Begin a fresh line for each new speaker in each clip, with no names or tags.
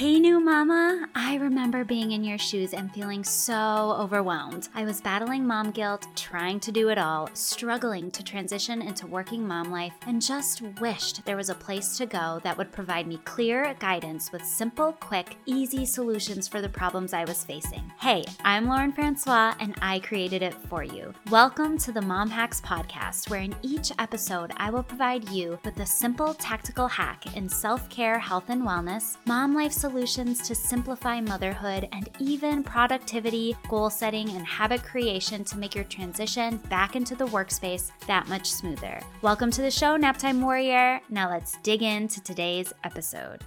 Hey, new mama. I remember being in your shoes and feeling so overwhelmed. I was battling mom guilt, trying to do it all, struggling to transition into working mom life, and just wished there was a place to go that would provide me clear guidance with simple, quick, easy solutions for the problems I was facing. Hey, I'm Lauren Francois, and I created it for you. Welcome to the Mom Hacks Podcast, where in each episode, I will provide you with a simple tactical hack in self care, health, and wellness, mom life solutions solutions to simplify motherhood and even productivity, goal setting, and habit creation to make your transition back into the workspace that much smoother. Welcome to the show, Naptime Warrior. Now let's dig into today's episode.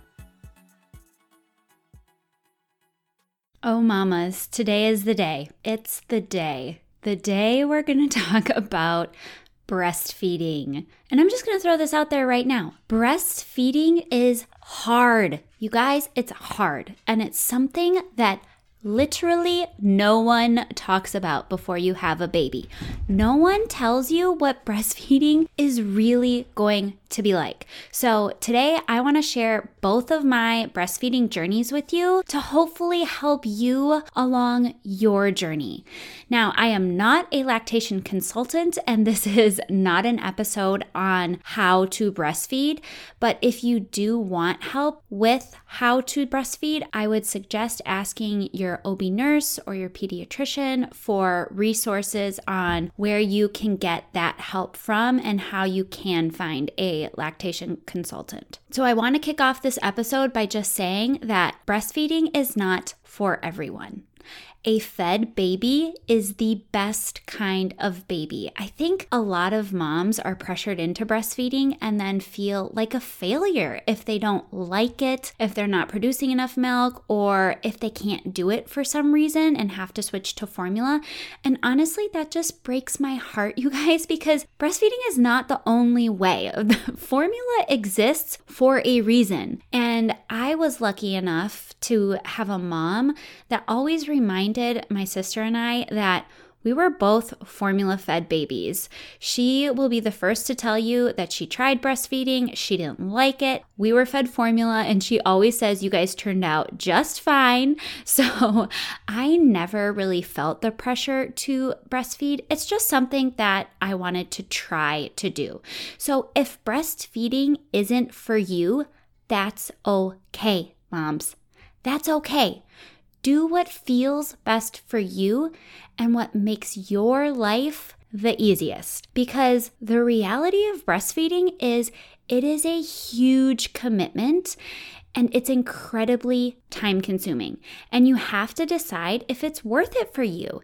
Oh, mamas, today is the day. It's the day. The day we're going to talk about breastfeeding. And I'm just going to throw this out there right now. Breastfeeding is hard. You guys, it's hard. And it's something that literally no one talks about before you have a baby. No one tells you what breastfeeding is really going to be like. So, today I want to share both of my breastfeeding journeys with you to hopefully help you along your journey. Now, I am not a lactation consultant, and this is not an episode on how to breastfeed. But if you do want help with how to breastfeed, I would suggest asking your OB nurse or your pediatrician for resources on where you can get that help from and how you can find a lactation consultant. So, I want to kick off this episode by just saying that breastfeeding is not for everyone a fed baby is the best kind of baby. I think a lot of moms are pressured into breastfeeding and then feel like a failure if they don't like it, if they're not producing enough milk, or if they can't do it for some reason and have to switch to formula. And honestly, that just breaks my heart, you guys, because breastfeeding is not the only way. Formula exists for a reason. And I was lucky enough to have a mom that always reminded reminded my sister and I that we were both formula fed babies. She will be the first to tell you that she tried breastfeeding, she didn't like it. We were fed formula, and she always says you guys turned out just fine. So I never really felt the pressure to breastfeed. It's just something that I wanted to try to do. So if breastfeeding isn't for you, that's okay, moms. That's okay. Do what feels best for you and what makes your life the easiest. Because the reality of breastfeeding is it is a huge commitment and it's incredibly time consuming. And you have to decide if it's worth it for you.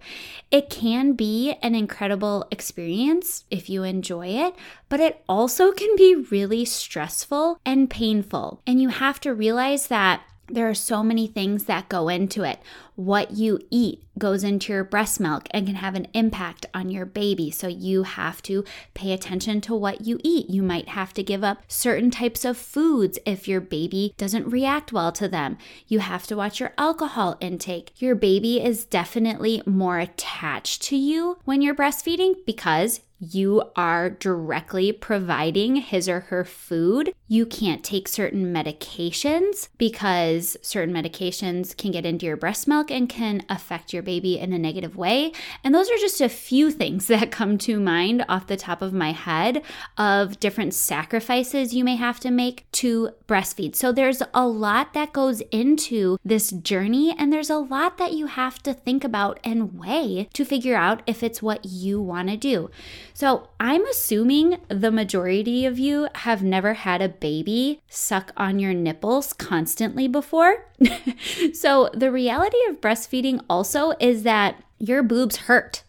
It can be an incredible experience if you enjoy it, but it also can be really stressful and painful. And you have to realize that there are so many things that go into it. What you eat goes into your breast milk and can have an impact on your baby. So you have to pay attention to what you eat. You might have to give up certain types of foods if your baby doesn't react well to them. You have to watch your alcohol intake. Your baby is definitely more attached to you when you're breastfeeding because you are directly providing his or her food. You can't take certain medications because certain medications can get into your breast milk and can affect your baby in a negative way. And those are just a few things that come to mind off the top of my head of different sacrifices you may have to make to breastfeed. So there's a lot that goes into this journey, and there's a lot that you have to think about and weigh to figure out if it's what you want to do. So I'm assuming the majority of you have never had a baby suck on your nipples constantly before. so the reality of breastfeeding also is that your boobs hurt.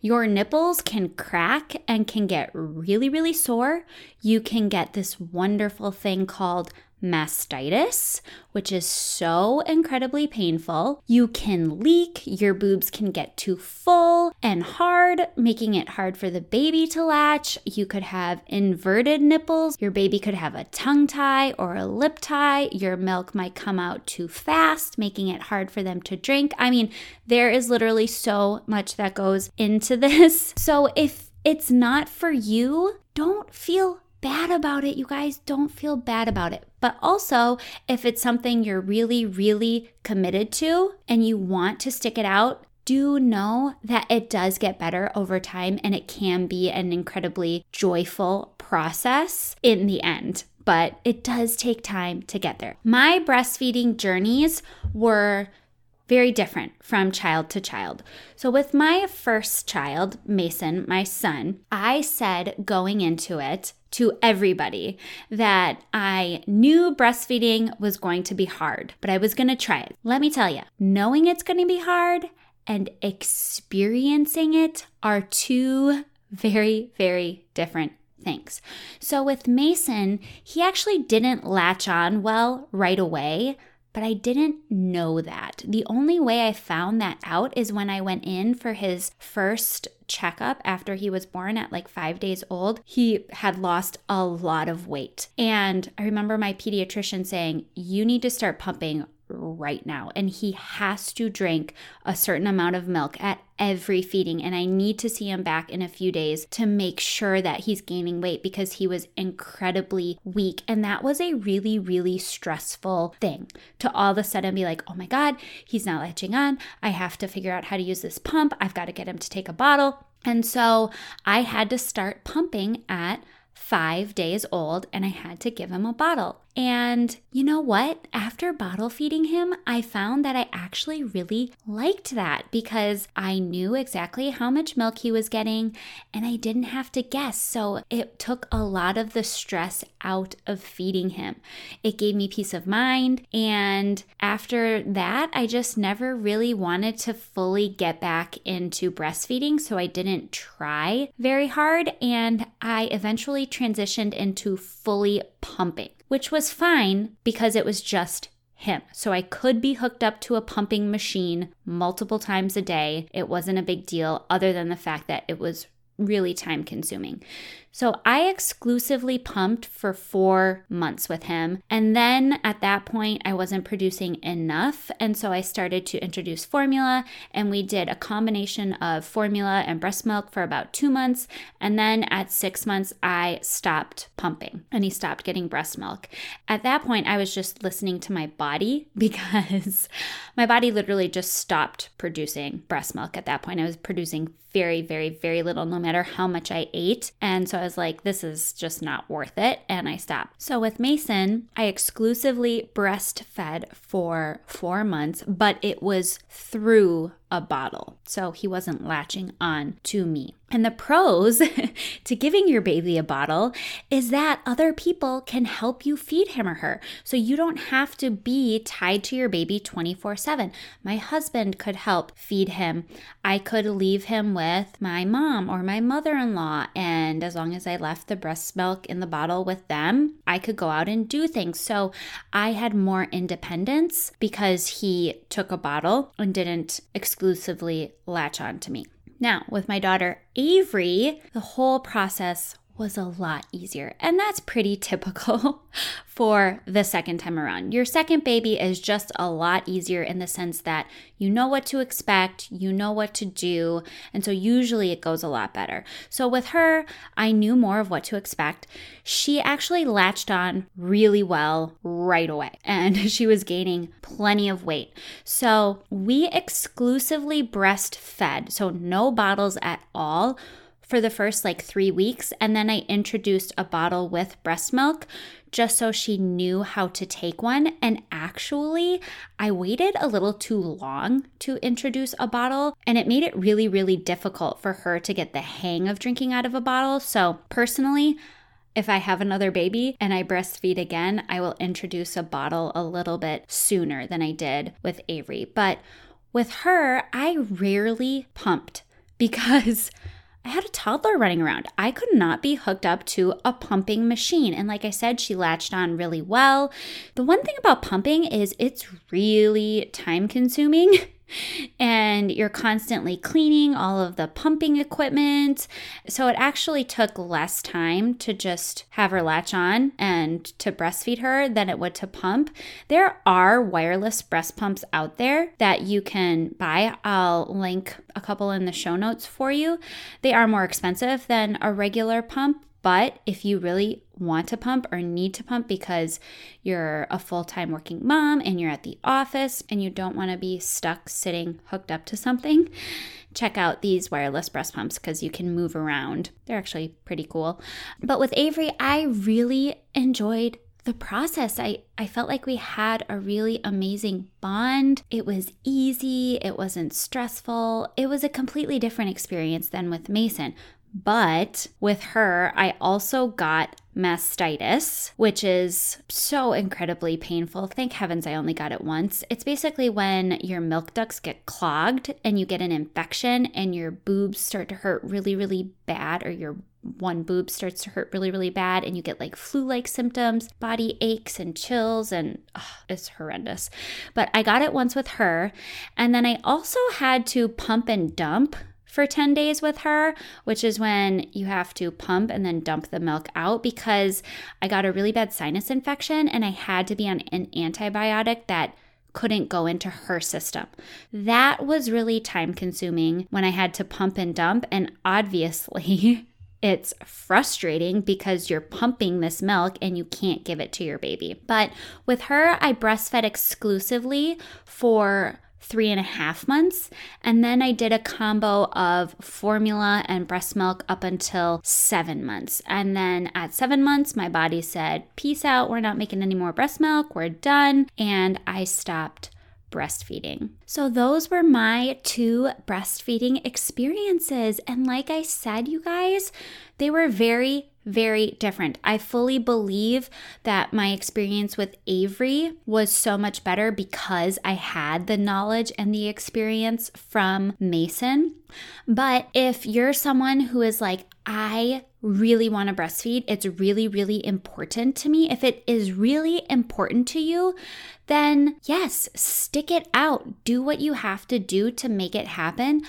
Your nipples can crack and can get really, really sore. You can get this wonderful thing called mastitis, which is so incredibly painful. You can leak, your boobs can get too full and hard, making it hard for the baby to latch. You could have inverted nipples. Your baby could have a tongue tie or a lip tie. Your milk might come out too fast, making it hard for them to drink. I mean, there is literally so much that goes into this. So if it's not for you, don't feel bad about it, you guys. Don't feel bad about it. But also, if it's something you're really, really committed to and you want to stick it out, do know that it does get better over time and it can be an incredibly joyful process in the end. But it does take time to get there. My breastfeeding journeys were very different from child to child. So, with my first child, Mason, my son, I said going into it to everybody that I knew breastfeeding was going to be hard, but I was going to try it. Let me tell you, knowing it's going to be hard and experiencing it are two very, very different things. So with Mason, he actually didn't latch on well right away. But I didn't know that. The only way I found that out is when I went in for his first checkup after he was born at like five days old. He had lost a lot of weight. And I remember my pediatrician saying, You need to start pumping right now. And he has to drink a certain amount of milk at every feeding. And I need to see him back in a few days to make sure that he's gaining weight because he was incredibly weak. And that was a really, really stressful thing to all of a sudden be like, oh my God, he's not latching on. I have to figure out how to use this pump. I've got to get him to take a bottle. And so I had to start pumping at five days old and I had to give him a bottle. And you know what? After bottle feeding him, I found that I actually really liked that because I knew exactly how much milk he was getting and I didn't have to guess. So it took a lot of the stress out of feeding him. It gave me peace of mind. And after that, I just never really wanted to fully get back into breastfeeding. So I didn't try very hard. And I eventually transitioned into fully pumping which was fine because it was just him. So I could be hooked up to a pumping machine multiple times a day. It wasn't a big deal, other than the fact that it was really time consuming. So I exclusively pumped for four months with him. And then at that point, I wasn't producing enough. And so I started to introduce formula, and we did a combination of formula and breast milk for about two months. And then at six months, I stopped pumping and he stopped getting breast milk. At that point, I was just listening to my body because my body literally just stopped producing breast milk at that point. I was producing very, very, very little, no matter how much I ate. And so I was like, this is just not worth it. And I stopped. So with Mason, I exclusively breastfed for four months, but it was through a bottle. So he wasn't latching on to me. And the pros to giving your baby a bottle is that other people can help you feed him or her. So you don't have to be tied to your baby 24 7. My husband could help feed him. I could leave him with my mom or my mother in law. And as long as I left the breast milk in the bottle with them, I could go out and do things. So I had more independence because he took a bottle and didn't exclude exclusively latch on to me. Now, with my daughter Avery, the whole process was a lot easier. And that's pretty typical for the second time around. Your second baby is just a lot easier in the sense that you know what to expect, you know what to do, and so usually it goes a lot better. So with her, I knew more of what to expect. She actually latched on really well right away, and she was gaining plenty of weight. So we exclusively breastfed, so no bottles at all for the first like three weeks. And then I introduced a bottle with breast milk just so she knew how to take one. And actually, I waited a little too long to introduce a bottle, and it made it really, really difficult for her to get the hang of drinking out of a bottle. So, personally, if I have another baby and I breastfeed again, I will introduce a bottle a little bit sooner than I did with Avery. But with her, I rarely pumped because I had a toddler running around. I could not be hooked up to a pumping machine. And like I said, she latched on really well. The one thing about pumping is it's really time consuming. and you're constantly cleaning all of the pumping equipment. So it actually took less time to just have her latch on and to breastfeed her than it would to pump. There are wireless breast pumps out there that you can buy. I'll link a couple in the show notes for you. They are more expensive than a regular pump But if you really want to pump or need to pump because you're a full time working mom and you're at the office and you don't want to be stuck sitting hooked up to something, check out these wireless breast pumps because you can move around. They're actually pretty cool. But with Avery, I really enjoyed the process. I, I felt like we had a really amazing bond. It was easy, it wasn't stressful. It was a completely different experience than with Mason. But with her, I also got mastitis, which is so incredibly painful. Thank heavens I only got it once. It's basically when your milk ducts get clogged and you get an infection and your boobs start to hurt really, really bad, or your one boob starts to hurt really, really bad, and you get like flu like symptoms, body aches and chills, and it's horrendous. But I got it once with her. And then I also had to pump and dump for 10 days with her, which is when you have to pump and then dump the milk out because I got a really bad sinus infection and I had to be on an antibiotic that couldn't go into her system. That was really time consuming when I had to pump and dump, and obviously. It's frustrating because you're pumping this milk and you can't give it to your baby. But with her, I breastfed exclusively for three and a half months. And then I did a combo of formula and breast milk up until seven months. And then at seven months, my body said, Peace out. We're not making any more breast milk. We're done. And I stopped breastfeeding. So, those were my two breastfeeding experiences. And like I said, you guys, they were very, very different. I fully believe that my experience with Avery was so much better because I had the knowledge and the experience from Mason. But if you're someone who is like, I really want to breastfeed, it's really, really important to me. If it is really important to you, then yes, stick it out. Do what you have to do to make it happen.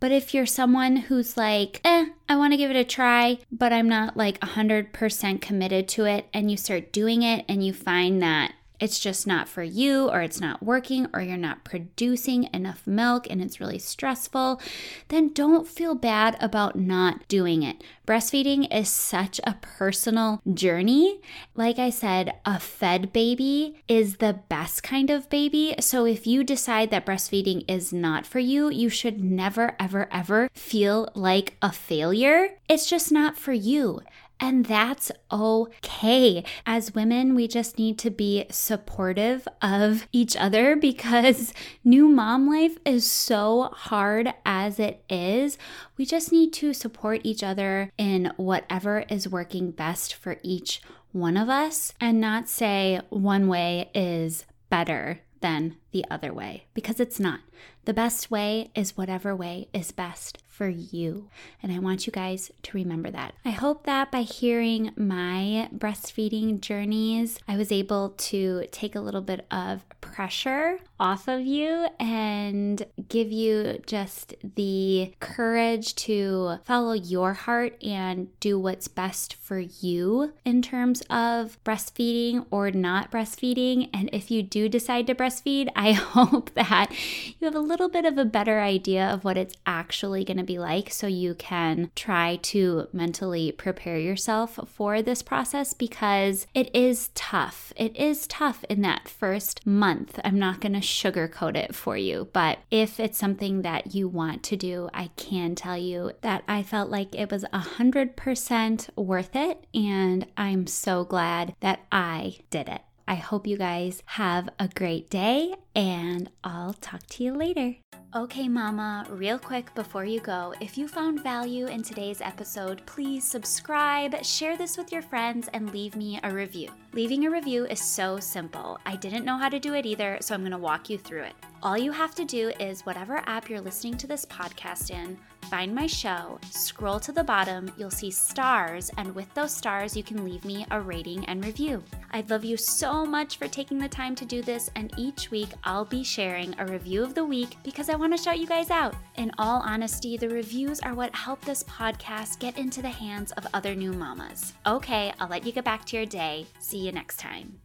But if you're someone who's like, eh, I want to give it a try, but I'm not like 100% committed to it, and you start doing it and you find that it's just not for you, or it's not working, or you're not producing enough milk and it's really stressful, then don't feel bad about not doing it. Breastfeeding is such a personal journey. Like I said, a fed baby is the best kind of baby. So if you decide that breastfeeding is not for you, you should never, ever, ever feel like a failure. It's just not for you. And that's okay. As women, we just need to be supportive of each other because new mom life is so hard as it is. We just need to support each other in whatever is working best for each one of us and not say one way is better than the other way because it's not. The best way is whatever way is best for you. And I want you guys to remember that. I hope that by hearing my breastfeeding journeys, I was able to take a little bit of pressure off of you and give you just the courage to follow your heart and do what's best for you in terms of breastfeeding or not breastfeeding. And if you do decide to breastfeed, I hope that you have a little bit of a better idea of what it's actually going to be like so you can try to mentally prepare yourself for this process because it is tough. It is tough in that first month. I'm not going to sugarcoat it for you, but if it's something that you want to do, I can tell you that I felt like it was 100% worth it, and I'm so glad that I did it. I hope you guys have a great day, and I'll talk to you later. Okay, Mama, real quick before you go, if you found value in today's episode, please subscribe, share this with your friends, and leave me a review. Leaving a review is so simple. I didn't know how to do it either, so I'm to walk you through it. All you have to do is whatever app you're listening to this podcast in, find my show, scroll to the bottom, you'll see stars, and with those stars, you can leave me a rating and review. I'd love you so much for taking the time to do this, and each week I'll be sharing a review of the week because I want to shout you guys out. In all honesty, the reviews are what help this podcast get into the hands of other new mamas. Okay, I'll let you get back to your day. See you next time.